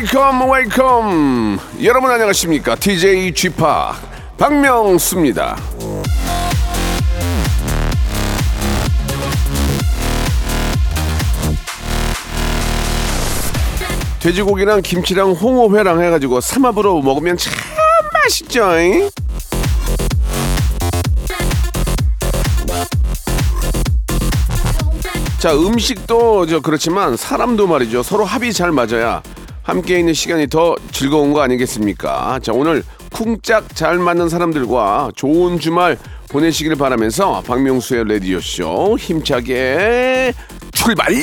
Wake up wake up 여러분 안녕하십니까? DJ g 파 박명수입니다. 돼지고기랑 김치랑 홍어회랑 해가지고 삼합으로 먹으면 참 맛있죠 잉? 자 음식도 저 그렇지만 사람도 말이죠. 서로 합이 잘 맞아야 함께 있는 시간이 더 즐거운 거 아니겠습니까 자 오늘 쿵짝 잘 맞는 사람들과 좋은 주말 보내시길 바라면서 박명수의 라디오 쇼 힘차게 출발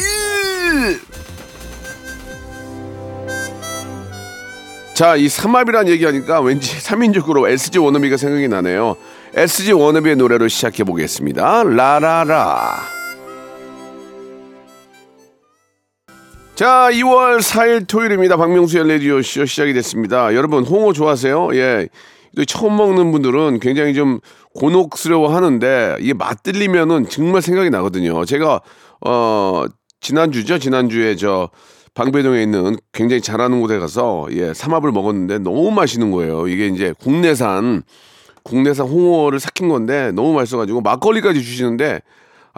자, 이 삼합이란 얘기하니까 왠지 삼인적으로 SG 워너비가 생각이 나네요. SG 워너비의 노래로 시작해 보겠습니다. 라라라. 자, 2월 4일 토요일입니다. 박명수의 라디오 쇼 시작이 됐습니다. 여러분, 홍어 좋아하세요? 예. 또 처음 먹는 분들은 굉장히 좀 곤혹스러워 하는데, 이게 맛들리면은 정말 생각이 나거든요. 제가, 어, 지난주죠? 지난주에 저, 방배동에 있는 굉장히 잘하는 곳에 가서, 예, 삼합을 먹었는데 너무 맛있는 거예요. 이게 이제 국내산, 국내산 홍어를 삭힌 건데 너무 맛있어가지고 막걸리까지 주시는데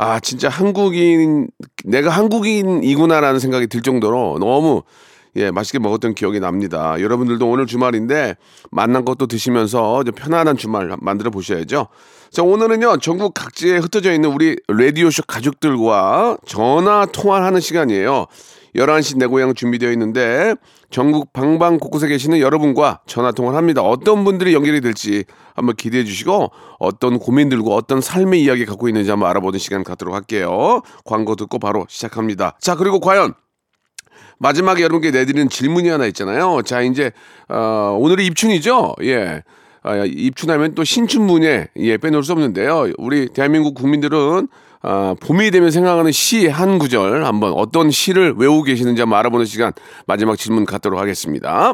아 진짜 한국인 내가 한국인이구나라는 생각이 들 정도로 너무 예 맛있게 먹었던 기억이 납니다. 여러분들도 오늘 주말인데 만난 것도 드시면서 좀 편안한 주말 만들어 보셔야죠. 자 오늘은요 전국 각지에 흩어져 있는 우리 라디오쇼 가족들과 전화 통화하는 시간이에요. 11시 내 고향 준비되어 있는데 전국 방방 곳곳에 계시는 여러분과 전화 통화를 합니다. 어떤 분들이 연결이 될지 한번 기대해 주시고 어떤 고민들과 어떤 삶의 이야기 갖고 있는지 한번 알아보는 시간 갖도록 할게요. 광고 듣고 바로 시작합니다. 자, 그리고 과연 마지막에 여러분께 내드리는 질문이 하나 있잖아요. 자, 이제 어, 오늘이 입춘이죠. 예. 아, 입춘하면 또 신춘문예 예, 빼놓을 수 없는데요. 우리 대한민국 국민들은 아, 봄이 되면 생각하는 시 한 구절 한번 어떤 시를 외우고 계시는지 한번 알아보는 시간 마지막 질문 갖도록 하겠습니다.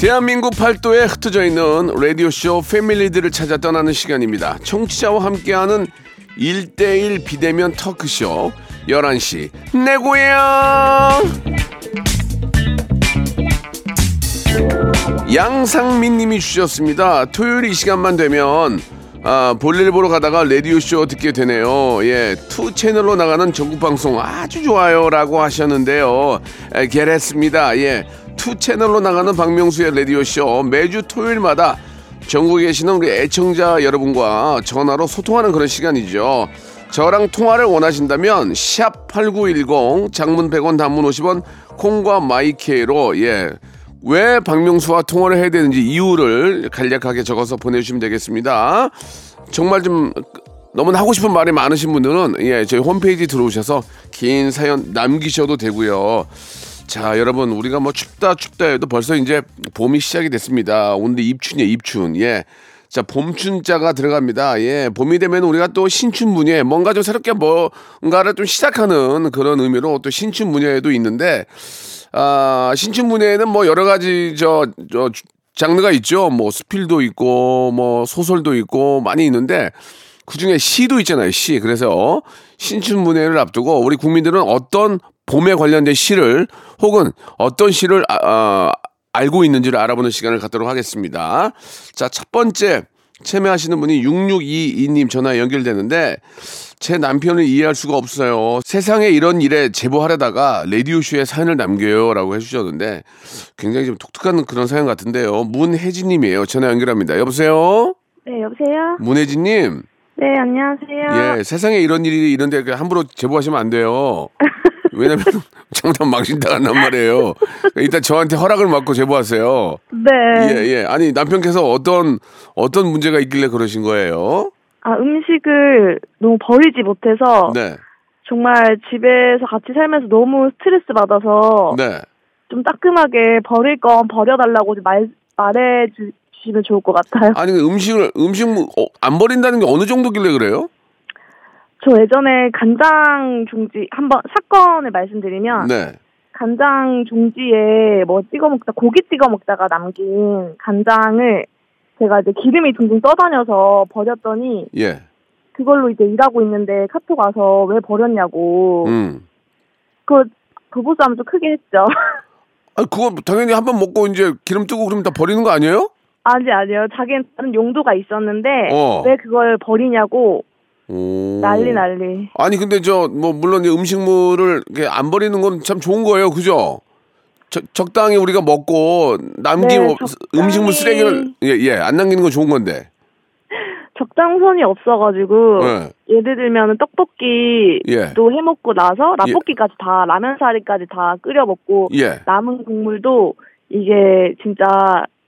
대한민국 팔도에 흩어져 있는 라디오쇼 패밀리들을 찾아 떠나는 시간입니다. 청취자와 함께하는 1대1 비대면 토크쇼 11시 내 고향 양상민 님이 주셨습니다. 토요일 이 시간만 되면 아, 볼일 보러 가다가 라디오쇼 듣게 되네요. 예, two 채널로 나가는 전국 방송 아주 좋아요. 라고 하셨는데요. 에, 그렇습니다. 예, two 채널로 나가는 박명수의 라디오쇼 매주 토요일마다 전국에 계시는 우리 애청자 여러분과 전화로 소통하는 그런 시간이죠. 저랑 통화를 원하신다면 샵 8910 장문 100원 단문 50원 콩과 my K로 예. 왜 박명수와 통화를 해야 되는지 이유를 간략하게 적어서 보내주시면 되겠습니다. 정말 좀 너무 하고 싶은 말이 많으신 분들은 예 저희 홈페이지 들어오셔서 긴 사연 남기셔도 되고요. 자 여러분 우리가 뭐 춥다 춥다 해도 벌써 이제 봄이 시작이 됐습니다. 오늘 입춘이에요 입춘 예. 자, 봄춘자가 들어갑니다. 예, 봄이 되면 우리가 또 신춘 문예, 뭔가 좀 새롭게 뭔가를 좀 시작하는 그런 의미로 또 신춘 문예도 있는데, 아, 신춘 문예에는 뭐 여러 가지 저, 저 장르가 있죠. 뭐 스필도 있고 뭐 소설도 있고 많이 있는데 그 중에 시도 있잖아요. 시. 그래서 신춘문예를 앞두고 우리 국민들은 어떤 봄에 관련된 시를 혹은 어떤 시를 아, 아, 알고 있는지를 알아보는 시간을 갖도록 하겠습니다. 자, 첫 번째 참여하시는 분이 6622님 전화 연결되는데 제 남편을 이해할 수가 없어요. 세상에 이런 일에 제보하려다가 라디오쇼에 사연을 남겨요 라고 해주셨는데 굉장히 좀 독특한 그런 사연 같은데요. 문혜진님이에요. 전화 연결합니다. 여보세요. 네, 여보세요? 문혜진님. 네, 안녕하세요. 예, 세상에 이런 일이 있는데 함부로 제보하시면 안 돼요. 왜냐면 잘못하면 망신 당한단 말이에요. 일단 저한테 허락을 받고 제보하세요. 네. 예, 예. 아니, 남편께서 어떤, 어떤 문제가 있길래 그러신 거예요? 아, 음식을 너무 버리지 못해서 네. 정말 집에서 같이 살면서 너무 스트레스 받아서 네. 좀 따끔하게 버릴 건 버려달라고 좀 말, 말해 주 시면 좋을 것 같아요. 아니, 그 음식을, 음식, 어, 안 버린다는 게 어느 정도길래 그래요? 저 예전에 간장 종지 한번 사건을 말씀드리면 네. 간장 종지에 뭐 찍어 먹다 고기 찍어 먹다가 남긴 간장을 제가 이제 기름이 둥둥 떠다녀서 버렸더니 예. 그걸로 이제 일하고 있는데 카톡 와서 왜 버렸냐고 음. 그좀 크게 했죠. 아, 그거 당연히 한 번 먹고 이제 기름 뜨고 그러면 다 버리는 거 아니에요? 아니 아니요. 자기는 다른 용도가 있었는데 어. 왜 그걸 버리냐고 오. 난리 난리. 아니 근데 저 뭐 물론 이제 음식물을 이렇게 안 버리는 건 참 좋은 거예요, 그죠? 저- 적당히 우리가 먹고 남김 네, 없- 적당히. 음식물 쓰레기를 예예 안 남기는 건 좋은 건데. 적당선이 없어가지고 예. 예를 들면은 떡볶이 예. 또 해먹고 나서 라볶이까지 다 라면 사리까지 다 끓여 먹고 예. 남은 국물도 이게 진짜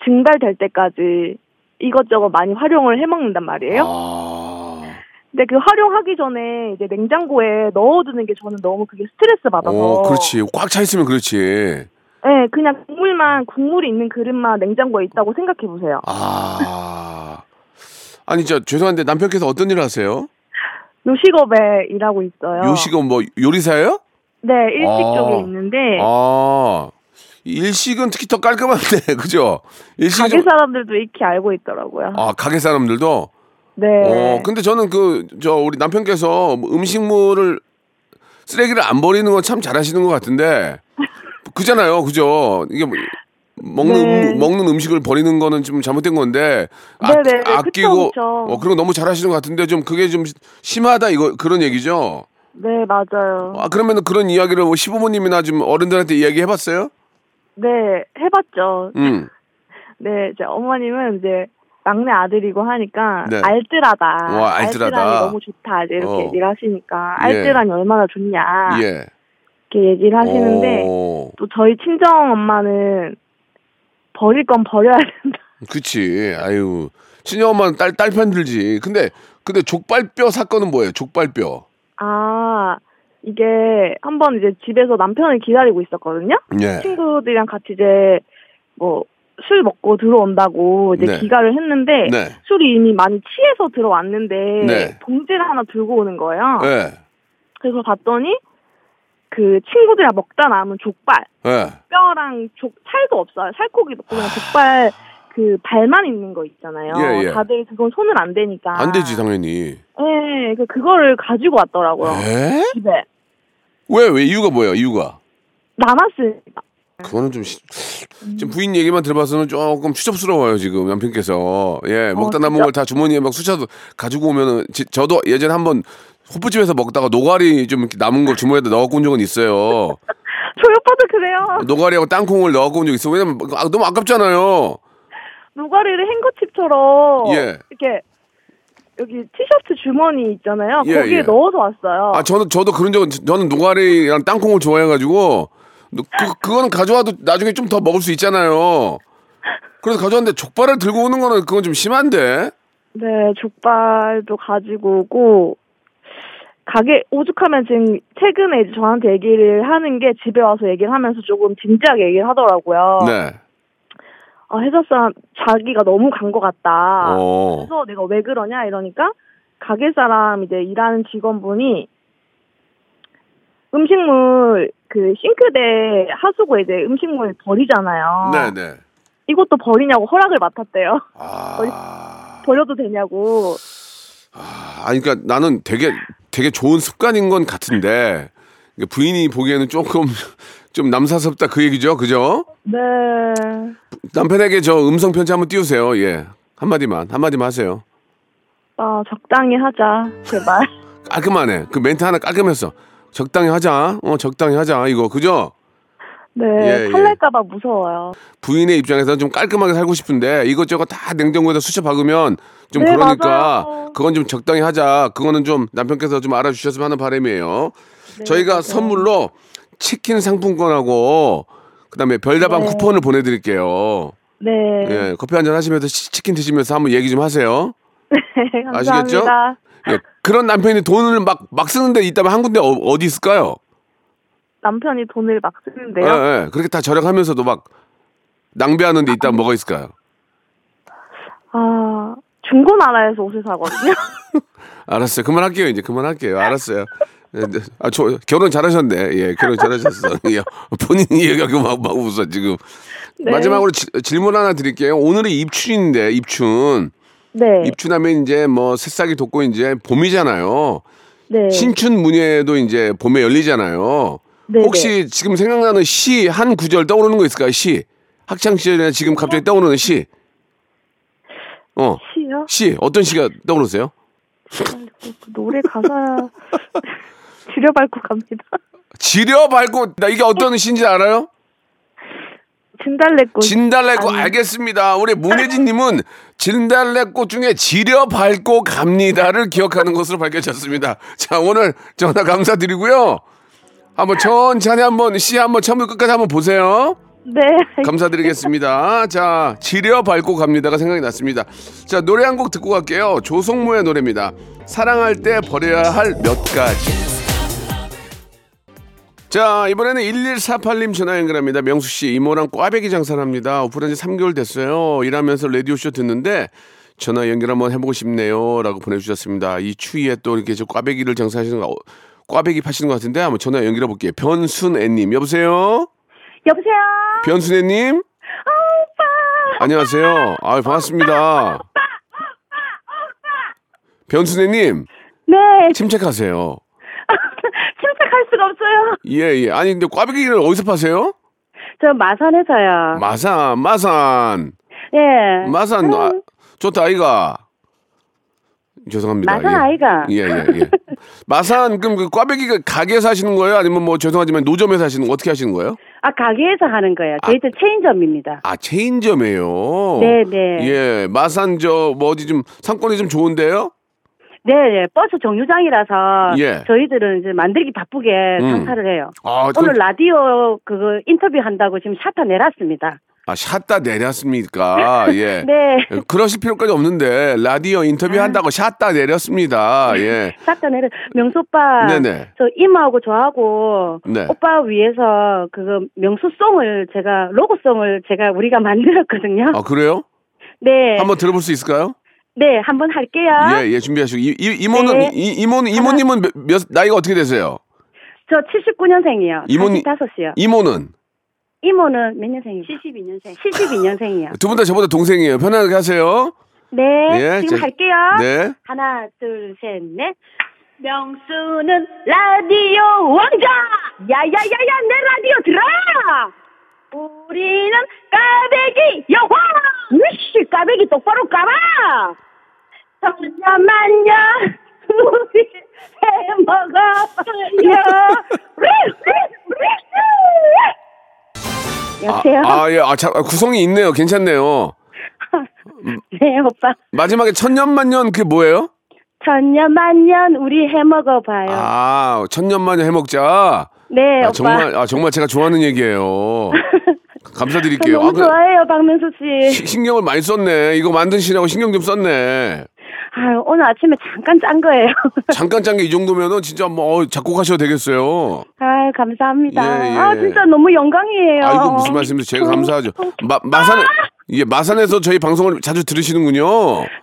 증발될 때까지 이것저것 많이 활용을 해 먹는단 말이에요. 아. 근데 그 활용하기 전에 이제 냉장고에 넣어두는 게 저는 너무 그게 스트레스 받아서. 오, 그렇지. 꽉 차 있으면 그렇지. 네, 그냥 국물만 국물이 있는 그릇만 냉장고에 있다고 생각해 보세요. 아. 아니 저 죄송한데 남편께서 어떤 일을 하세요? 요식업에 일하고 있어요. 요식은 뭐 요리사예요? 네, 일식 아. 쪽에 있는데 아. 일식은 특히 더 깔끔한데, 그죠? 일식은 가게 좀- 사람들도 익히 알고 있더라고요. 아, 가게 사람들도? 네. 어, 근데 저는 그, 저, 우리 남편께서 뭐 음식물을, 쓰레기를 안 버리는 건 참 잘하시는 것 같은데, 그잖아요, 그죠? 이게 뭐, 먹는, 네. 음, 먹는 음식을 버리는 거는 좀 잘못된 건데, 아, 네네네, 그쵸, 아끼고, 그쵸. 어, 그런 거 너무 잘하시는 것 같은데, 좀 그게 좀 심하다, 이거, 그런 얘기죠? 네, 맞아요. 아, 그러면은 그런 이야기를 뭐 시부모님이나 좀 어른들한테 이야기 해봤어요? 네, 해봤죠. 음. 네, 이제 어머님은 이제 막내 아들이고 하니까 네. 알뜰하다. 와, 알뜰하다. 알뜰하니 너무 좋다. 이제 이렇게 어. 얘기를 하시니까 예. 알뜰하니 얼마나 좋냐. 예. 이렇게 얘기를 하시는데 오. 또 저희 친정 엄마는 버릴 건 버려야 된다. 그치. 아유. 친정 엄마는 딸, 딸 편들지. 근데, 근데 족발뼈 사건은 뭐예요? 족발뼈. 아, 이게 한번 이제 집에서 남편을 기다리고 있었거든요. 예. 친구들이랑 같이 이제 뭐 술 먹고 들어온다고 이제 네. 기가를 했는데 네. 술이 이미 많이 취해서 들어왔는데 네. 봉지를 하나 들고 오는 거예요. 예. 그래서 봤더니 그 친구들이랑 먹다 남은 족발 예. 뼈랑 족 살도 없어요. 살코기도 없고 그냥 족발 그 발만 있는 거 있잖아요. 예, 예. 다들 그건 손을 안 대니까. 안 되지, 당연히. 네, 그 그거를 가지고 왔더라고요. 에? 집에 왜, 왜? 이유가 뭐예요, 이유가? 남았으니까. 그거는 좀, 시- 지금 부인 얘기만 들어봐서는 조금 추접스러워요, 지금 남편께서. 예, 먹다 남은? 걸 다 주머니에 막 쑤셔서 가지고 오면은, 지- 저도 예전에 한번 호프집에서 먹다가 노가리 좀 이렇게 남은 걸 주머니에다 넣어갖고 온 적은 있어요. 저희 오빠도 그래요. 노가리하고 땅콩을 넣어갖고 온 적 있어. 왜냐면 아, 너무 아깝잖아요. 노가리를 행거칩처럼 예. 이렇게 여기 티셔츠 주머니 있잖아요. 예, 거기에 예. 넣어서 왔어요. 아, 저는, 저도 그런 적은, 저는 노가리랑 땅콩을 좋아해가지고, 그, 그거는 가져와도 나중에 좀 더 먹을 수 있잖아요. 그래서 가져왔는데 족발을 들고 오는 거는 그건 좀 심한데? 네, 족발도 가지고 오고 가게 오죽하면 지금 최근에 이제 저한테 얘기를 하는 게 집에 와서 얘기를 하면서 조금 진지하게 얘기를 하더라고요. 네. 아, 회사 사람 자기가 너무 간 것 같다. 어. 그래서 내가 왜 그러냐 이러니까 가게 사람 이제 일하는 직원분이 음식물 그 싱크대 하수구에 이제 음식물 버리잖아요. 네네. 이것도 버리냐고 허락을 맡았대요. 아. 버려 도 되냐고. 아, 아니, 그러니까 나는 되게, 되게 좋은 습관인 건 같은데, 부인이 보기에는 조금 좀 남사스럽다 그 얘기죠? 그죠? 네. 남편에게 저 음성 편지 한번 띄우세요. 예. 한마디만, 한마디만 하세요. 아, 적당히 하자. 제발. 깔끔하네. 그 멘트 하나 깔끔했어. 적당히 하자. 어, 적당히 하자. 이거, 그죠? 네. 예, 예. 탈날까봐 무서워요. 부인의 입장에서는 좀 깔끔하게 살고 싶은데 이것저것 다 냉장고에다 수쳐 박으면 좀 네, 그러니까 맞아요. 그건 좀 적당히 하자. 그거는 좀 남편께서 좀 알아주셨으면 하는 바람이에요. 네, 저희가 맞아요. 선물로 치킨 상품권하고 그다음에 별다방 네. 쿠폰을 보내드릴게요. 네. 예, 커피 한 잔 하시면서 치- 치킨 드시면서 한번 얘기 좀 하세요. 네, 아시겠죠? 감사합니다. 예, 그런 남편이 돈을 막, 막 쓰는 데 있다면 한 군데 어, 디 있을까요? 남편이 돈을 막 쓰는데요. 예, 예. 그렇게 다 절약하면서도 막 낭비하는 데 있다면 뭐가 있을까요? 아, 중고나라에서 옷을 사거든요. 알았어요. 그만할게요. 이제 그만할게요. 알았어요. 예, 네. 아, 저, 결혼 잘하셨네. 예, 결혼 잘하셨어. 예, 본인이 얘기하고 막, 막 웃어, 지금. 네. 마지막으로 지- 질문 하나 드릴게요. 오늘이 입춘인데, 입춘. 네. 입춘하면 이제 뭐 새싹이 돋고 이제 봄이잖아요. 네. 신춘 문예도 이제 봄에 열리잖아요. 네, 혹시 지금 생각나는 시 한 구절 떠오르는 거 있을까요? 시. 학창 시절에 지금 갑자기 떠오르는 시. 어. 시요? 시. 어떤 시가 떠오르세요? 그 노래 가사 지려밟고 갑니다. 지려 밝고 나 이게 어떤 시인지 알아요? 진달래꽃. 진달래꽃 아니. 알겠습니다. 우리 문혜진님은 진달래꽃 중에 지려 밟고 갑니다를 기억하는 것으로 밝혀졌습니다. 자 오늘 전화 감사드리고요. 한번 천천히 한번 시 한번 처음부터 끝까지 한번 보세요. 네. 감사드리겠습니다. 자 지려 밟고 갑니다가 생각이 났습니다. 자 노래 한 곡 듣고 갈게요. 조성모의 노래입니다. 사랑할 때 버려야 할 몇 가지. 자, 이번에는 1148님 전화 연결합니다. 명수 씨, 이모랑 꽈배기 장사를 합니다. 오픈한 지 3개월 됐어요. 일하면서 라디오쇼 듣는데 전화 연결 한번 해보고 싶네요. 라고 보내주셨습니다. 이 추위에 또 이렇게 저 꽈배기를 장사하시는 거, 어, 꽈배기 파시는 것 같은데 한번 전화 연결해 볼게요. 변순애님, 여보세요? 여보세요? 변순애님? 오빠! 안녕하세요. 아 반갑습니다. 변순애님, 네. 침착하세요. 침착할 수가 없어요. 예, 예. 아니, 근데 꽈배기를 어디서 파세요? 저 마산에서요. 마산, 마산. 예. 마산 아, 좋다 아이가 죄송합니다. 마산 예. 아이가. 예, 예, 예. 마산 그럼 그 꽈배기가 가게에서 하시는 거예요? 아니면 뭐 죄송하지만 노점에서 하시는 거 어떻게 하시는 거예요? 아, 가게에서 하는 거예요. 저희들 체인점입니다. 아 체인점이에요. 네, 네. 예, 마산 저 뭐 어디 좀 상권이 좀 좋은데요? 네, 네. 버스 정류장이라서 예. 저희들은 이제 만들기 바쁘게 음. 장사를 해요. 아, 오늘 그, 라디오 그거 인터뷰 한다고 지금 샷다 내놨습니다. 아 샷다 내렸습니까? 예. 네. 그러실 필요까지 없는데 라디오 인터뷰 한다고 샷다 내렸습니다. 예. 샷다 내려 명수 오빠. 네네. 저 이모하고 저하고 네. 오빠 위해서 그거 명수송을 제가 로고송을 제가 우리가 만들었거든요. 아 그래요? 네. 한번 들어볼 수 있을까요? 네, 한번 할게요. 예, 예, 준비하시고. 이, 이, 이모는, 네. 이, 이모는, 이모님은 몇, 몇, 나이가 어떻게 되세요? 저 79년생이요. 이모님- 45이요. 이모는? 이모는 몇 년생이요? 72년생. 72년생이요. 두 분 다 저보다 동생이에요. 편하게 하세요. 네, 예, 지금 자, 할게요. 네. 하나, 둘, 셋, 넷. 명수는 라디오 왕자! 야야야야, 내 라디오 들어! 우리는 까베기 여왕! 위씨, 까베기 똑바로 까봐! 잠깐만요, 우리 해먹어요! 여보세요? 아, 아, 예. 아, 자, 아, 구성이 있네요. 괜찮네요. 네, 오빠. 마지막에 천년만년 그게 뭐예요? 천년만년 우리 해먹어봐요. 아, 천년만년 해먹자. 네, 아, 오빠. 정말, 아, 정말 제가 좋아하는 얘기예요. 감사드릴게요. 너무 아, 그- 좋아해요, 박명수 씨. 시- 신경을 많이 썼네. 이거 만드시라고 신경 좀 썼네. 아, 오늘 아침에 잠깐 짠 거예요. 잠깐 짠 게 이 정도면은 진짜 뭐 어, 작곡하셔도 되겠어요. 아, 감사합니다. 예, 예. 아, 진짜 너무 영광이에요. 아이고 무슨 말씀이세요? 제가 감사하죠. 마, 마산 예 마산에서 저희 방송을 자주 들으시는군요.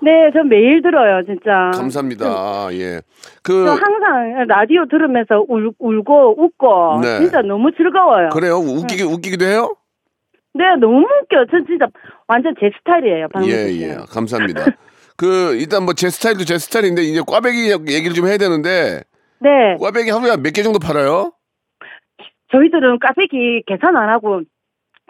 네, 저 매일 들어요, 진짜. 감사합니다. 예. 저그 항상 라디오 들으면서 울, 울고 웃고 네. 진짜 너무 즐거워요. 그래요. 웃기기 웃기기도 해요? 네, 너무 웃겨. 전 진짜 완전 제 스타일이에요, 박명수 예, 씨. 예. 감사합니다. 그 일단 뭐 제 스타일도 제 스타일인데 이제 꽈배기 얘기를 좀 해야 되는데 네, 꽈배기 하루에 몇 개 정도 팔아요? 저희들은 까베기 계산 안 하고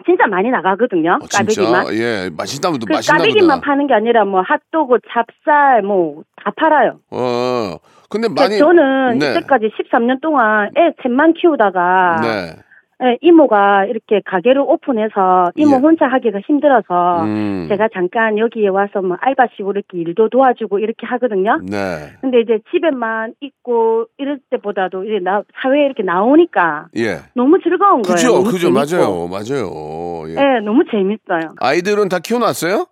진짜 많이 나가거든요. 어, 진짜 까베기만. 예 맛있다 그 맛있나 까베기만 보다. 파는 게 아니라 뭐 핫도그, 찹쌀 뭐 다 팔아요. 어 근데 그러니까 많이 저는 네. 이때까지 13년 동안 애 셋만 키우다가 네. 예, 이모가 이렇게 가게를 오픈해서 이모 예. 혼자 하기가 힘들어서 음. 제가 잠깐 여기에 와서 뭐 알바식으로 이렇게 일도 도와주고 이렇게 하거든요. 네. 근데 이제 집에만 있고 이럴 때보다도 이제 나 사회에 이렇게 나오니까 예. 너무 즐거운 거예요. 그죠, 너무 그죠, 재밌고. 맞아요, 맞아요. 예. 네, 너무 재밌어요. 아이들은 다 키워놨어요?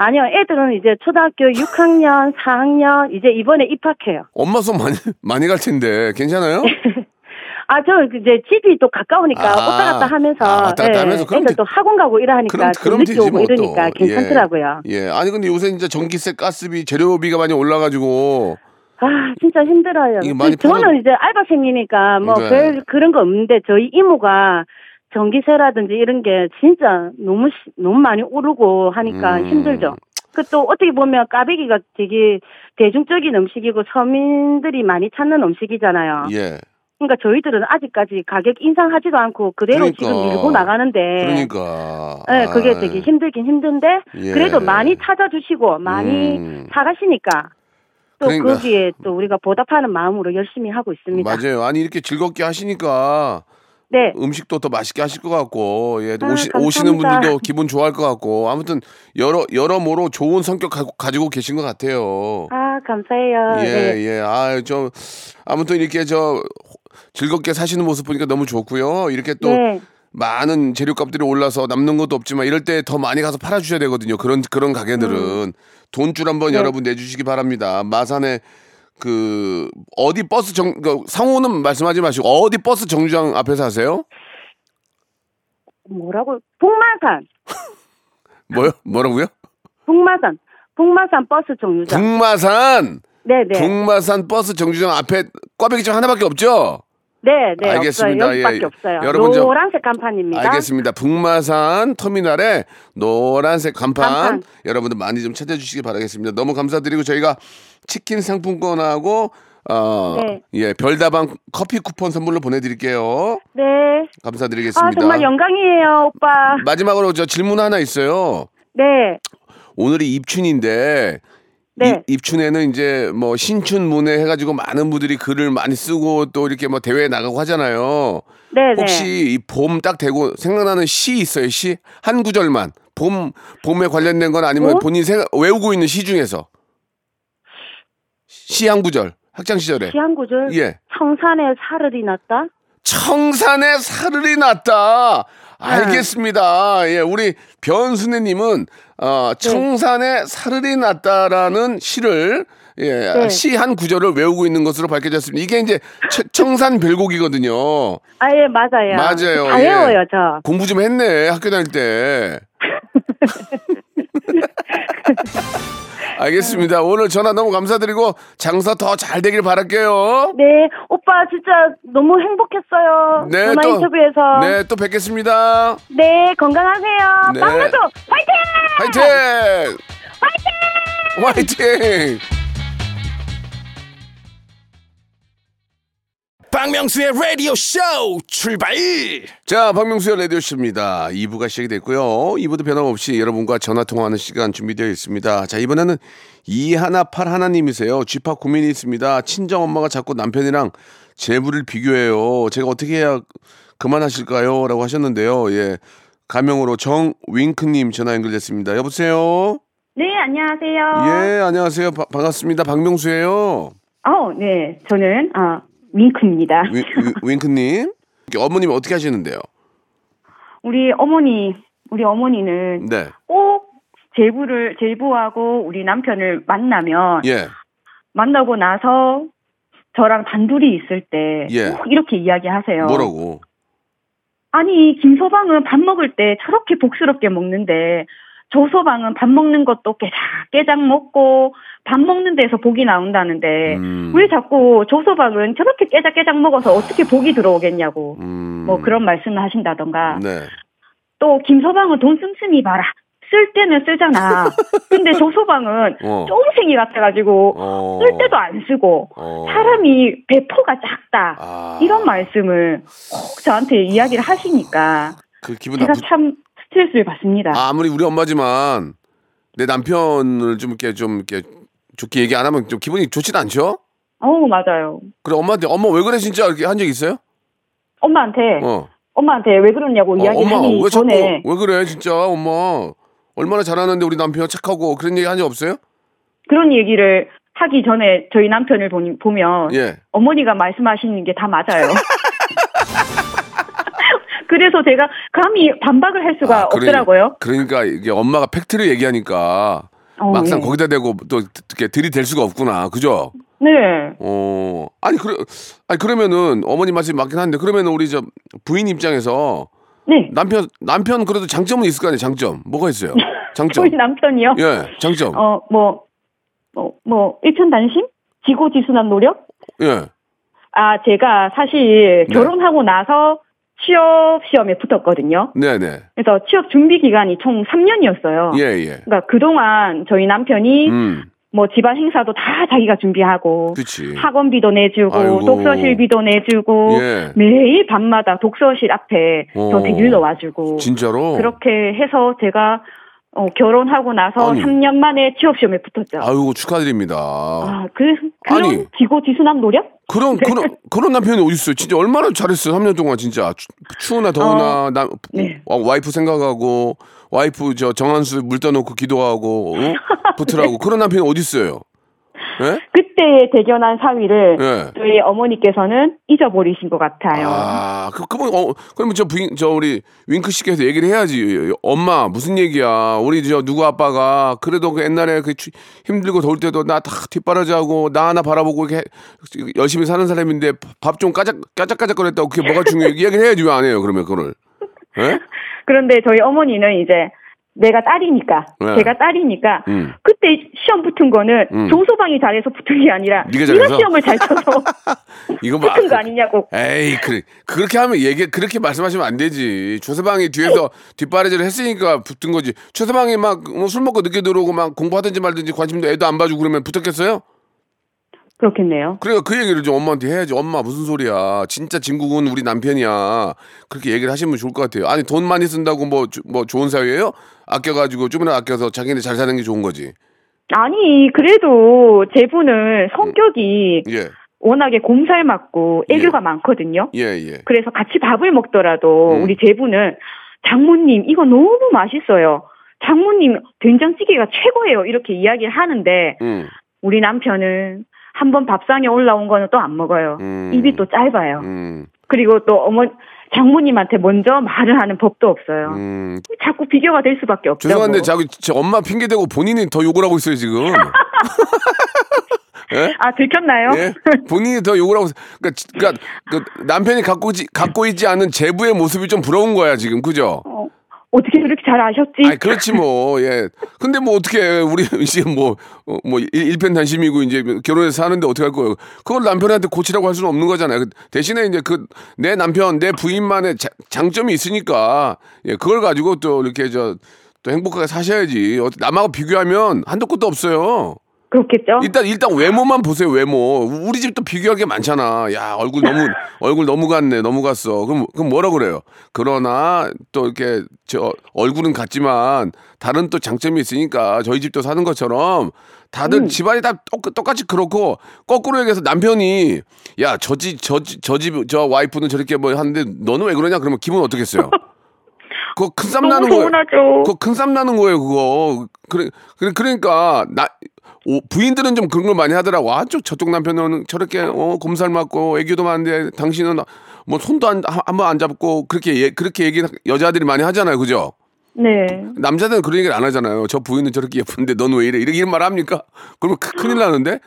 아니요, 애들은 이제 초등학교 6학년, 4학년 이제 이번에 입학해요. 엄마 손 많이 많이 갈 텐데 괜찮아요? 아, 저 이제 집이 또 가까우니까 아, 왔다 갔다 하면서, 아, 왔다 갔다 하면서 그럼 또 학원 가고 이러니까 그럼 좀 그럼 늦게 오고 뭐 이러니까 또. 괜찮더라고요. 예. 예. 아니 근데 요새 이제 전기세, 가스비, 재료비가 많이 올라가지고 아, 진짜 힘들어요. 저는 팔아- 이제 알바생이니까 뭐 네. 별 그런 거 없는데 저희 이모가 전기세라든지 이런 게 진짜 너무 시- 너무 많이 오르고 하니까 음. 힘들죠. 그 또 어떻게 보면 까베기가 되게 대중적인 음식이고 서민들이 많이 찾는 음식이잖아요. 예. 그러니까 저희들은 아직까지 가격 인상하지도 않고 그대로 그러니까. 지금 밀고 나가는데 그러니까. 네, 그게 아이, 되게 힘들긴 힘든데 예. 그래도 많이 찾아주시고 많이 음. 사가시니까 또 그러니까. 거기에 또 우리가 보답하는 마음으로 열심히 하고 있습니다. 맞아요. 아니 이렇게 즐겁게 하시니까 네. 음식도 더 맛있게 하실 것 같고 예, 아, 오시. 오시는 분들도 기분 좋아할 것 같고 아무튼 여러 여러모로 좋은 성격 가, 가지고 계신 것 같아요. 아 감사해요. 예, 네. 예. 아, 저 아무튼 이렇게 저 즐겁게 사시는 모습 보니까 너무 좋고요. 이렇게 또 네. 많은 재료값들이 올라서 남는 것도 없지만 이럴 때 더 많이 가서 팔아 주셔야 되거든요. 그런 그런 가게들은 음. 돈줄 한번 네. 여러분 내 주시기 바랍니다. 마산에 그 어디 버스 정그 상호는 말씀하지 마시고 어디 버스 정류장 앞에서 하세요? 뭐라고? 북마산, 뭐요? 뭐라고요? 북마산, 북마산 버스 정류장. 북마산 네네. 북마산 버스 정류장 앞에 꽈배기집 하나밖에 없죠? 네, 네. 알겠습니다. 없어요. 여기밖에 예. 없어요. 여러분 저- 노란색 간판입니다. 알겠습니다. 북마산 터미널에 노란색 간판, 간판. 여러분들 많이 좀 찾아주시기 바라겠습니다. 너무 감사드리고 저희가 치킨 상품권하고 어, 네. 예 별다방 커피 쿠폰 선물로 보내드릴게요. 네. 감사드리겠습니다. 아 정말 영광이에요, 오빠. 마지막으로 저 질문 하나 있어요. 네. 오늘이 입춘인데 네. 이- 입춘에는 이제 뭐 신춘문예 해가지고 많은 분들이 글을 많이 쓰고 또 이렇게 뭐 대회에 나가고 하잖아요. 네, 네. 혹시 이 봄 딱 되고 생각나는 시 있어요? 시 한 구절만 봄 봄에 관련된 건 아니면 어? 본인 생각 외우고 있는 시 중에서 시 한 구절 학창 시절에 시 한 구절. 예 청산에 사르리 났다. 청산에 사르리 났다. 알겠습니다. 예, 우리 변순애님은 어, 네. 청산에 사르리 났다라는 시를 예, 네. 시한 구절을 외우고 있는 것으로 밝혀졌습니다. 이게 이제 처- 청산 별곡이거든요. 아, 예, 맞아요. 맞아요, 다 예. 외워요, 저. 공부 좀 했네 학교 다닐 때. 알겠습니다. 오늘 전화 너무 감사드리고 장사 더 잘 되길 바랄게요. 네, 오빠 진짜 너무 행복했어요. 네, 전화 또- 인터뷰에서. 네, 또 뵙겠습니다. 네, 건강하세요. 네. 빵가족 화이팅! 화이팅! 화이팅! 박명수의 라디오 쇼 출발 자, 박명수의 라디오 쇼입니다. 2부가 시작이 됐고요. 2부도 변함없이 여러분과 전화 통화하는 시간 준비되어 있습니다. 자, 이번에는 이하나팔 하나님이세요. 쥐파 고민이 있습니다. 친정 엄마가 자꾸 남편이랑 재물을 비교해요. 제가 어떻게 해야 그만하실까요? 라고 하셨는데요. 예. 가명으로 정윙크님 전화 연결됐습니다. 여보세요? 네, 안녕하세요. 예, 안녕하세요. 바- 반갑습니다. 박명수예요. 어, 네. 저는 아, 윙크입니다. 윙, 윙- 윙크님. 어머님 어떻게 하시는데요? 우리 어머니, 우리 어머니는 네. 꼭 제부를 제부하고 우리 남편을 만나면 예. 만나고 나서 저랑 단둘이 있을 때꼭 예. 이렇게 이야기하세요. 뭐라고? 아니, 김서방은 밥 먹을 때 저렇게 복스럽게 먹는데 조서방은 밥 먹는 것도 깨작 깨작 먹고 밥 먹는 데서 복이 나온다는데 음. 왜 자꾸 조서방은 저렇게 깨작 깨작 먹어서 어떻게 복이 들어오겠냐고 음. 뭐 그런 말씀을 하신다던가 네. 또 김서방은 돈 씀씀이 봐라 쓸 때는 쓰잖아 근데 조서방은 어. 쫑생이 같아가지고 어. 쓸 때도 안 쓰고 어. 사람이 배포가 작다 아. 이런 말씀을 꼭 저한테 이야기를 하시니까 그 기분 제가 나쁘. 참 스트레스를 받습니다. 아, 아무리 우리 엄마지만 내 남편을 좀 이렇게 좀 이렇게 좋게 얘기 안 하면 좀 기분이 좋지도 않죠? 어우 맞아요. 그래 엄마한테 엄마 왜 그래 진짜 이렇게 한 적 있어요? 엄마한테 어. 엄마한테 왜 그러냐고 어, 엄마 이야기하기 왜 자꾸 전에 왜 그래 진짜 엄마 얼마나 잘하는데 우리 남편 착하고 그런 얘기 한 적 없어요? 그런 얘기를 하기 전에 저희 남편을 보니, 보면 예. 어머니가 말씀하시는 게 다 맞아요. 그래서 제가 감히 반박을 할 수가 아, 그래- 없더라고요. 그러니까 이게 엄마가 팩트를 얘기하니까 어, 막상 네. 거기다 대고 또 이렇게 들이댈 수가 없구나. 그죠? 네. 어. 아니 그래 아니 그러면은 어머니 말씀이 맞긴 한데 그러면은 우리 저 부인 입장에서 네. 남편 남편 그래도 장점은 있을 거 아니에요. 장점. 뭐가 있어요? 장점. 저희 남편이요. 예. 장점. 어, 뭐, 뭐, 뭐, 일편단심? 지고지순한 노력? 예. 아, 제가 사실 네. 결혼하고 나서 취업 시험에 붙었거든요. 네, 네. 그래서 취업 준비 기간이 총 3년이었어요. 예, 예. 그러니까 그동안 저희 남편이 음. 뭐 집안 행사도 다 자기가 준비하고 그치. 학원비도 내주고 아이고. 독서실비도 내주고 예. 매일 밤마다 독서실 앞에 어. 저 데리러 와주고 진짜로? 그렇게 해서 제가 어, 결혼하고 나서 아니. 3년 만에 취업 시험에 붙었죠. 아이고 축하드립니다. 아, 그 그런 아니. 지고지순한 노력? 그런 네. 그런 그런 남편이 어디 있어요? 진짜 얼마나 잘했어요. 3년 동안 진짜 추, 추우나 더우나 나 네. 어, 와이프 생각하고 와이프 저 정한수 물 떠놓고 기도하고 어? 붙으라고 그런 남편이 어디 있어요? 예? 그때의 대견한 사위를 예. 저희 어머니께서는 잊어버리신 것 같아요. 아, 그, 그러면, 어, 그러면 저 부인, 저 우리 윙크 씨께서 얘기를 해야지. 엄마, 무슨 얘기야. 우리 저 누구 아빠가 그래도 그 옛날에 그 추- 힘들고 더울 때도 나 다 뒷바라지하고 나 하나 바라보고 이렇게 해- 열심히 사는 사람인데 밥 좀 까작, 까작까작 거렸다고 그게 뭐가 중요해. 이야기를 해야지 왜 안 해요, 그러면 그걸. 예? 그런데 저희 어머니는 이제 내가 딸이니까 네. 제가 딸이니까 음. 그때 시험 붙은 거는 음. 조소방이 잘해서 붙은 게 아니라 잘해서? 시험을 잘 쳐서 이거 봐. 붙은 거 아니냐고. 에이, 그래. 그렇게 하면 얘기, 그렇게 말씀하시면 안 되지. 조세방이 뒤에서 뒷바라지를 했으니까 붙은 거지. 조세방이 막 술 먹고 늦게 들어오고 막 공부하든지 말든지 관심도 애도 안 봐주고 그러면 붙었겠어요? 그렇겠네요. 그러니까 그 얘기를 좀 엄마한테 해야지. 엄마 무슨 소리야. 진짜 진국은 우리 남편이야. 그렇게 얘기를 하시면 좋을 것 같아요. 아니 돈 많이 쓴다고 뭐, 주- 뭐 좋은 사회예요? 아껴가지고 좀이나 아껴서 자기네 잘 사는 게 좋은 거지. 아니 그래도 제부는 성격이 예, 워낙에 곰살 맞고 애교가 많거든요. 예, 예. 그래서 같이 밥을 먹더라도 음. 우리 제부는 장모님 이거 너무 맛있어요. 장모님 된장찌개가 최고예요. 이렇게 이야기를 하는데 음, 우리 남편은 한 번 밥상에 올라온 거는 또 안 먹어요. 음. 입이 또 짧아요. 음, 그리고 또 어머 장모님한테 먼저 말을 하는 법도 없어요. 음. 자꾸 비교가 될 수밖에 없죠. 죄송한데 뭐. 자기 제 엄마 핑계 대고 본인이 더 욕을 하고 있어요 지금. 예? 아 들켰나요? 예? 본인이 더 욕을 하고. 그러니까, 지- 그러니까 그 남편이 갖고 있지, 갖고 있지 않은 제부의 모습이 좀 부러운 거야 지금 그죠? 어, 어떻게 그렇게 잘 아셨지? 아니 그렇지 뭐 예. 근데 뭐 어떻게 우리 이제 뭐뭐 뭐 일- 일편단심이고 이제 결혼해서 사는데 어떻게 할 거예요? 그걸 남편한테 고치라고 할 수는 없는 거잖아요. 그 대신에 이제 그 내 남편 내 부인만의 자- 장점이 있으니까 예 그걸 가지고 또 이렇게 저 또 행복하게 사셔야지. 어떻게 남하고 비교하면 한도 끝도 없어요. 그렇겠죠? 일단 일단 외모만 보세요 외모. 우리 집도 비교할 게 많잖아. 야 얼굴 너무 얼굴 너무 같네 너무 갔어. 그럼 그럼 뭐라 그래요? 그러나 또 이렇게 저 얼굴은 같지만 다른 또 장점이 있으니까 저희 집도 사는 것처럼 다들 집안이 다 똑, 똑같이 그렇고 거꾸로 얘기해서 남편이 야저집저저집 저 와이프는 저렇게 뭐 하는데 너는 왜 그러냐 그러면 기분 어떻겠어요? 그거 큰쌈 너무 나는 거예요. 그거 큰쌈 나는 거예요, 그거. 그래, 그래, 그러니까, 나, 오, 부인들은 좀 그런 걸 많이 하더라고. 아, 저, 저쪽 남편은 저렇게, 어, 곰살 맞고, 애교도 많은데, 당신은 뭐 손도 한, 한번 안 잡고, 그렇게, 예, 그렇게 얘기, 여자들이 많이 하잖아요. 그죠? 네. 남자들은 그런 얘기를 안 하잖아요. 저 부인은 저렇게 예쁜데, 넌 왜 이래? 이렇게 말 합니까? 그러면 크- 큰일 나는데?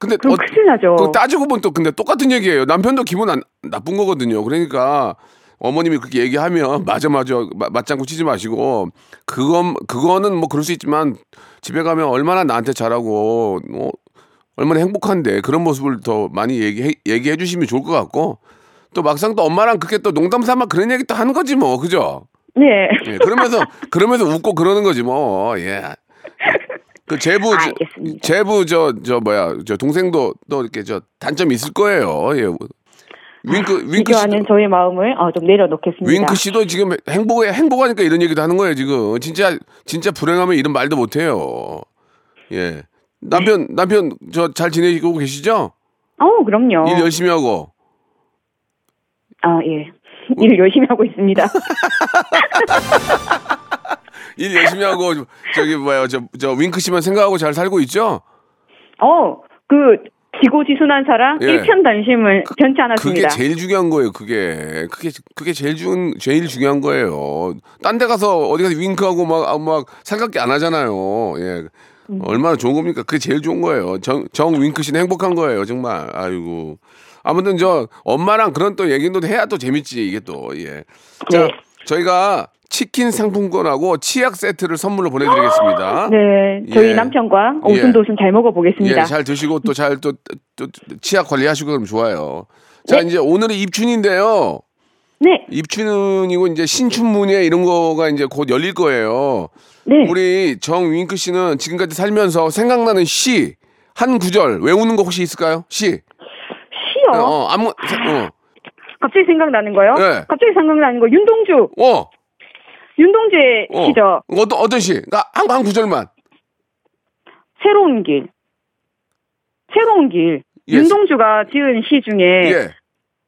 근데, 그럼 큰일 나죠. 따지고 보면 또, 근데 똑같은 얘기예요. 남편도 기분 안, 나쁜 거거든요. 그러니까, 어머님이 그렇게 얘기하면 맞아 맞아 마- 맞장구 치지 마시고 그건 그거는 뭐 그럴 수 있지만 집에 가면 얼마나 나한테 잘하고 뭐 얼마나 행복한데 그런 모습을 더 많이 얘기해 얘기해 주시면 좋을 것 같고 또 막상 또 엄마랑 그렇게 또 농담 삼아 그런 얘기 또 하는 거지 뭐 그죠? 네. 예, 그러면서 그러면서 웃고 그러는 거지 뭐 예. 그 제부 저- 알겠습니다. 제부 저 저 뭐야 저 동생도 또 이렇게 저 단점이 있을 거예요. 예. 윙크 윙크 씨 비교하는 저의 마음을 어, 좀 내려놓겠습니다. 윙크 씨도 지금 행복해 행복하니까 이런 얘기도 하는 거예요 지금 진짜 진짜 불행하면 이런 말도 못 해요 예 남편 남편 저 잘 지내시고 계시죠 어, 그럼요. 일 열심히 하고 아, 예. 일 열심히 하고 있습니다. 일 열심히 하고 저기 뭐야 저, 저 윙크 씨만 생각하고 잘 살고 있죠? 어, 그 지고지순한 사랑 예. 일편단심을 변치 않았습니다. 그게 제일 중요한 거예요. 그게 그게 그게 제일 중 제일 중요한 거예요. 딴 데 가서 어디 가서 윙크하고 막막 살갑게 안 하잖아요. 예. 음. 얼마나 좋은 겁니까? 그게 제일 좋은 거예요. 정, 정 윙크 씨는 행복한 거예요. 정말. 아이고. 아무튼 저 엄마랑 그런 또 얘기도 해야 또 재밌지 이게 또 예. 자, 네. 저희가 치킨 상품권하고 치약 세트를 선물로 보내드리겠습니다. 네, 저희 예. 남편과 예. 오순도순 잘 먹어보겠습니다. 예, 잘 드시고 또 잘또또 치약 관리하시고 그럼 좋아요. 자, 네. 이제 오늘이 입춘인데요. 네, 입춘이고 이제 신춘문예 이런 거가 이제 곧 열릴 거예요. 네. 우리 정윙크 씨는 지금까지 살면서 생각나는 시 한 구절 외우는 거 혹시 있을까요? 시. 시요. 어, 아무 어. 갑자기 생각나는 거요? 네. 갑자기 생각나는 거 윤동주, 어. 윤동주의 어. 시죠. 어떤 어떤 시? 그러니까 한, 한 구절만. 새로운 길. 새로운 길. 예. 윤동주가 지은 시 중에 예.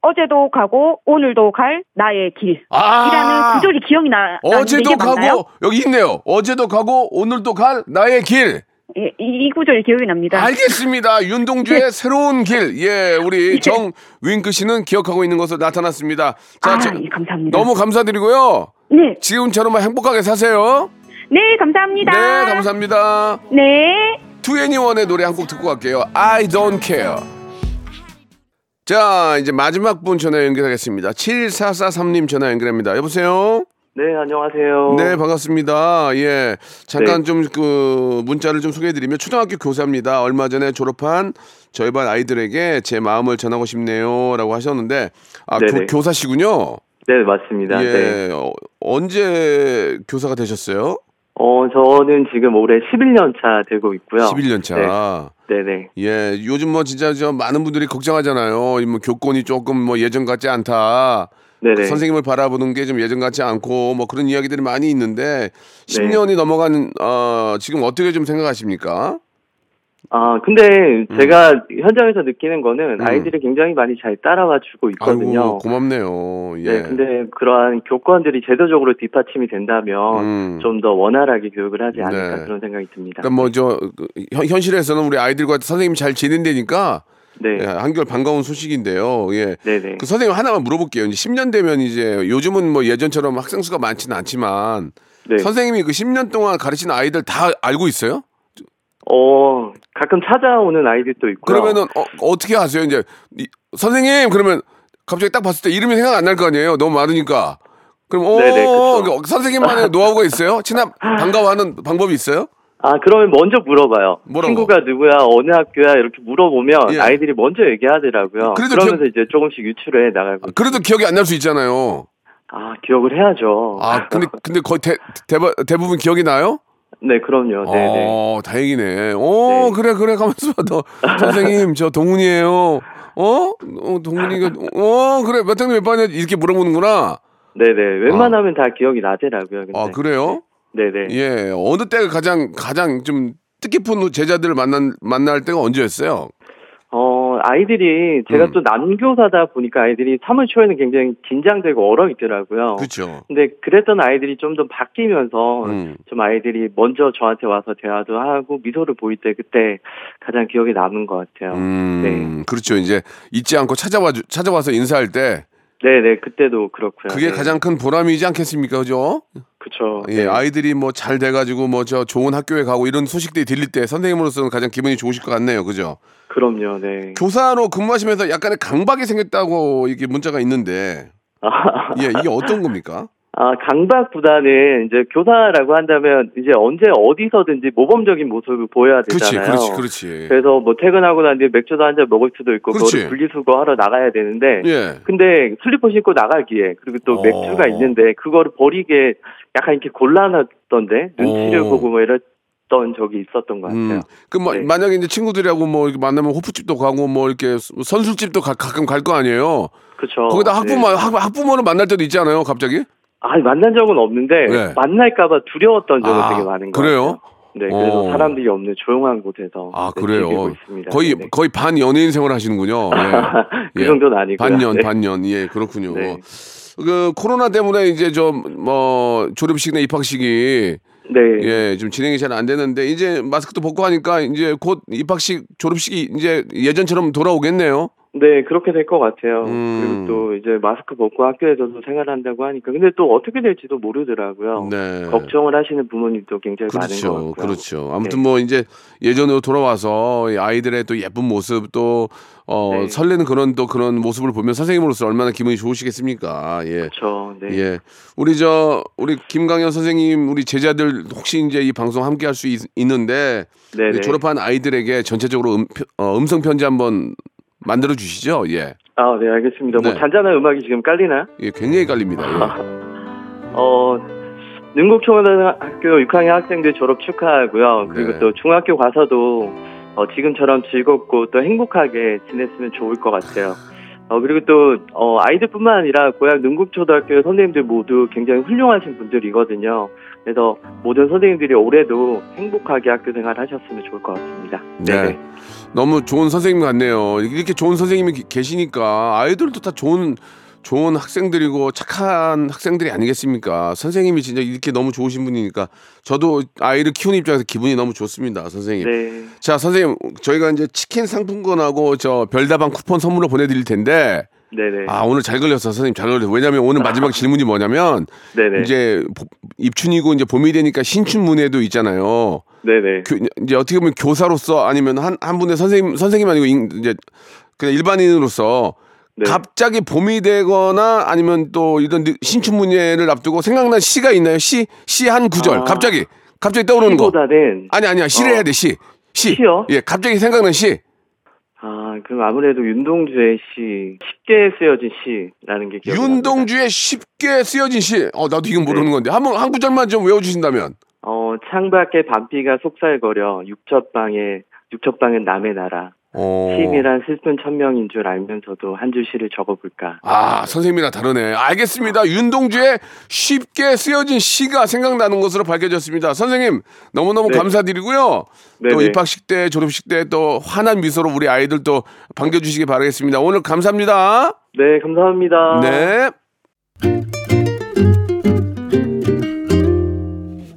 어제도 가고 오늘도 갈 나의 길. 아. 이라는 구절이 기억이 나. 어제도 이게 맞나요? 가고 여기 있네요. 어제도 가고 오늘도 갈 나의 길. 예, 이, 이 구절이 기억이 납니다. 알겠습니다. 윤동주의 새로운 길. 예, 우리 네. 정윙크 씨는 기억하고 있는 것으로 나타났습니다. 자, 아, 저- 예, 감사합니다. 너무 감사드리고요. 네, 지금처럼 행복하게 사세요. 네, 감사합니다. 네, 감사합니다. 네. 투애니원의 노래 한 곡 듣고 갈게요. I don't care. 자, 이제 마지막 분 전화 연결하겠습니다. 7443님 전화 연결합니다. 여보세요? 네, 안녕하세요. 네, 반갑습니다. 예. 잠깐 좀그 문자를 좀 소개해 드리면 초등학교 교사입니다. 얼마 전에 졸업한 저희 반 아이들에게 제 마음을 전하고 싶네요라고 하셨는데 아. 교, 사시군요 네, 맞습니다. 예. 네. 어, 언제 교사가 되셨어요? 어, 저는 지금 올해 11년 차 되고 있고요. 11년 차. 네, 네. 예, 요즘 뭐 진짜 저 많은 분들이 걱정하잖아요. 이 뭐 교권이 조금 뭐 예전 같지 않다. 네, 네. 선생님을 바라보는 게 좀 예전 같지 않고 뭐 그런 이야기들이 많이 있는데 네. 10년이 넘어간 어 지금 어떻게 좀 생각하십니까? 아, 근데 제가 현장에서 느끼는 거는 음. 아이들이 굉장히 많이 잘 따라와 주고 있거든요. 아이고 고맙네요. 예. 네, 근데 그러한 교권들이 제도적으로 뒷받침이 된다면 음. 좀더 원활하게 교육을 하지 않을까 네. 그런 생각이 듭니다. 그러니까 뭐 저 현실에서는 우리 아이들과 선생님이 잘 지낸다니까 네, 예, 한결 반가운 소식인데요. 예. 네, 네. 그 선생님 하나만 물어볼게요. 이제 10년 되면 이제 요즘은 뭐 예전처럼 학생 수가 많지는 않지만 네. 선생님이 그 10년 동안 가르친 아이들 다 알고 있어요? 어, 가끔 찾아오는 아이들도 있고요. 그러면은 어, 떻게 하세요? 이제 이- 선생님 그러면 갑자기 딱 봤을 때 이름이 생각 안 날 거 아니에요? 너무 많으니까. 그럼 어 네네, 선생님만의 노하우가 있어요? 친합 반가워하는 방법이 있어요? 아, 그러면 먼저 물어봐요. 뭐라고? 친구가 누구야, 어느 학교야, 이렇게 물어보면 예. 아이들이 먼저 얘기하더라고요. 그래도 그러면서 이제 조금씩 유출해 나가고. 그래도 기억이 안 날 수 있잖아요. 아, 기억을 해야죠. 아 근데 근데 거의 대, 대부, 대부분 기억이 나요? 네, 그럼요. 네네. 어 다행이네. 어 네. 그래 그래 가만있어 봐. 너 선생님 저 동훈이에요. 어? 어 동훈이가 어 그래 몇 학년 몇 반이야 이렇게 물어보는구나. 네네. 웬만하면 다 기억이 나더라고요. 근데. 아 그래요? 네네. 예, 어느 때가 가장 가장 좀 뜻깊은 제자들을 만난 만날 때가 언제였어요? 어, 아이들이 제가 음. 또 남교사다 보니까 아이들이 3월 초에는 굉장히 긴장되고 얼어 있더라고요. 그렇죠. 근데 그랬던 아이들이 좀 더 바뀌면서 음. 좀 아이들이 먼저 저한테 와서 대화도 하고 미소를 보일 때 그때 가장 기억에 남은 것 같아요. 음, 네. 그렇죠. 이제 잊지 않고 찾아와 주- 찾아와서 인사할 때 네네. 그때도 그렇고요. 그게 네. 가장 큰 보람이지 않겠습니까, 그죠? 그쵸. 예, 네. 아이들이 뭐 잘 돼가지고 뭐 저 좋은 학교에 가고 이런 소식들이 들릴 때 선생님으로서는 가장 기분이 좋으실 것 같네요, 그죠? 그럼요. 네. 교사로 근무하시면서 약간의 강박이 생겼다고 이게 문자가 있는데, 예, 이게 어떤 겁니까? 아, 강박보다는 이제 교사라고 한다면 이제 언제 어디서든지 모범적인 모습을 보여야 그렇지, 되잖아요. 그렇지, 그렇지. 그래서 뭐 퇴근하고 난 뒤에 맥주도 한 잔 먹을 수도 있고 그렇지. 분리수거 하러 나가야 되는데 예. 근데 슬리퍼 신고 나가기에 그리고 또 어. 맥주가 있는데 그거를 버리게 약간 이렇게 곤란하던데 눈치를 어. 보고 뭐 이랬던 적이 있었던 것 같아요. 음, 그 뭐, 네. 만약에 이제 친구들하고 뭐 이렇게 만나면 호프집도 가고 뭐 이렇게 선술집도 가, 가끔 갈 거 아니에요. 그렇죠. 거기다 학부모 네. 학, 학부모를 만날 때도 있잖아요, 갑자기. 아 만난 적은 없는데 네. 만날까봐 두려웠던 적은 아, 되게 많은 것 그래요? 네, 그래서 어. 사람들이 없는 조용한 곳에서 아 네, 그래요. 거의 네. 거의 반 연예인 생활 하시는군요. 예. 그 예. 정도는 아니고요. 반년 네. 반년 예 그렇군요. 네. 그 코로나 때문에 이제 좀 뭐 졸업식이나 입학식이 네. 예, 좀 진행이 잘 안 되는데 이제 마스크도 벗고 하니까 이제 곧 입학식 졸업식이 이제 예전처럼 돌아오겠네요. 네, 그렇게 될 것 같아요. 음. 그리고 또 이제 마스크 벗고 학교에서도 생활한다고 하니까. 근데 또 어떻게 될지도 모르더라고요. 네. 걱정을 하시는 부모님도 굉장히 많은 것 그렇죠, 같고요. 그렇죠. 아무튼 네. 뭐 이제 예전으로 돌아와서 이 아이들의 또 예쁜 모습 또 어, 네. 설레는 그런 또 그런 모습을 보면 선생님으로서 얼마나 기분이 좋으시겠습니까? 예. 그렇죠. 네. 예. 우리 저 우리 김강현 선생님 우리 제자들 혹시 이제 이 방송 함께 할 수 있는데 네네. 졸업한 아이들에게 전체적으로 음, 어, 음성 편지 한번 만들어 주시죠. 예. 아, 네, 알겠습니다. 네. 뭐 잔잔한 음악이 지금 깔리나요? 예, 굉장히 깔립니다. 예. 어, 능곡초등학교 6학년 학생들 졸업 축하하고요. 그리고 네. 또 중학교 가서도 어, 지금처럼 즐겁고 또 행복하게 지냈으면 좋을 것 같아요. 어, 그리고 또, 어, 아이들뿐만 아니라 고향 능곡초등학교 선생님들 모두 굉장히 훌륭하신 분들이거든요. 그래서 모든 선생님들이 올해도 행복하게 학교 생활 하셨으면 좋을 것 같습니다. 네. 너무 좋은 선생님 같네요. 이렇게 좋은 선생님이 기- 계시니까 아이들도 다 좋은 좋은 학생들이고 착한 학생들이 아니겠습니까? 선생님이 진짜 이렇게 너무 좋으신 분이니까 저도 아이를 키우는 입장에서 기분이 너무 좋습니다, 선생님. 네. 자, 선생님, 저희가 이제 치킨 상품권하고 저 별다방 쿠폰 선물로 보내드릴 텐데 네네. 아 오늘 잘 걸렸어, 선생님 잘 걸렸어. 왜냐하면 오늘 마지막 질문이 뭐냐면 네네. 이제 보- 입춘이고 이제 봄이 되니까 신춘 문예도 있잖아요. 네네. 교- 이제 어떻게 보면 교사로서 아니면 한, 한 분의 선생님, 선생님 아니고 인- 이제 그냥 일반인으로서 네. 갑자기 봄이 되거나 아니면 또 이런 느- 신춘 문예를 앞두고 생각난 시가 있나요? 시, 시 한 구절. 아. 갑자기, 갑자기 떠오르는 거. 시보다는 아니, 아니야. 시를 어. 해야 돼, 시. 시. 시요? 예, 갑자기 생각난 시. 아, 그럼 아무래도 윤동주의 시, 쉽게 쓰여진 시라는 게 기억이 납니다. 윤동주의 쉽게 쓰여진 시. 어, 나도 이건 모르는 네. 건데. 한, 번, 한 구절만 좀 외워주신다면. 어, 창밖에 밤비가 속살거려 육첩방에 육첩방은 남의 나라. 어. 시인이란 슬픈 천명인 줄 알면서도 한 줄 시를 적어볼까. 아, 선생님이랑 다르네. 알겠습니다. 윤동주의 쉽게 쓰여진 시가 생각나는 것으로 밝혀졌습니다. 선생님, 너무너무 네. 감사드리고요. 또 네네. 입학식 때, 졸업식 때 또 환한 미소로 우리 아이들 또 반겨주시기 바라겠습니다. 오늘 감사합니다. 네, 감사합니다. 네.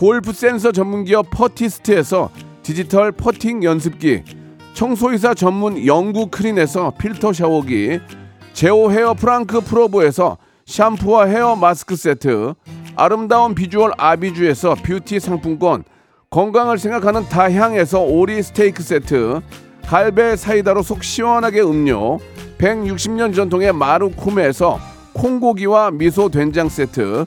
골프 센서 전문기업 퍼티스트에서 디지털 퍼팅 연습기 청소이사 전문 영구 크린에서 필터 샤워기 제오 헤어 프랑크 프로보에서 샴푸와 헤어 마스크 세트 아름다운 비주얼 아비주에서 뷰티 상품권 건강을 생각하는 다향에서 오리 스테이크 세트 갈배 사이다로 속 시원하게 음료 160년 전통의 마루코메에서 콩고기와 미소 된장 세트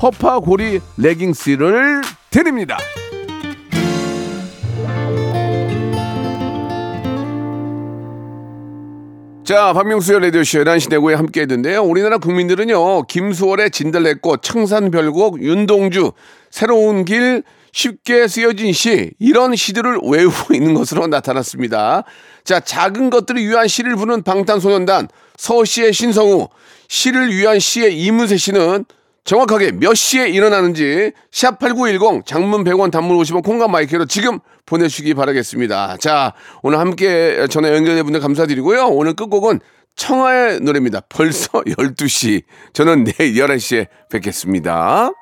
허파고리 레깅스를 드립니다. 자, 박명수의 라디오쇼 11시 내고에 함께 했는데요. 우리나라 국민들은요, 김수월의 진달래꽃, 청산별곡, 윤동주, 새로운 길, 쉽게 쓰여진 시, 이런 시들을 외우고 있는 것으로 나타났습니다. 자, 작은 것들을 위한 시를 부는 방탄소년단, 서시의 신성우, 시를 위한 시의 이문세 씨는 정확하게 몇 시에 일어나는지 샵 8910 장문 100원 단문 50원 콩과 마이크로 지금 보내주시기 바라겠습니다. 자, 오늘 함께 전화 연결된 분들 감사드리고요. 오늘 끝곡은 청하의 노래입니다. 벌써 12시. 저는 내일 11시에 뵙겠습니다.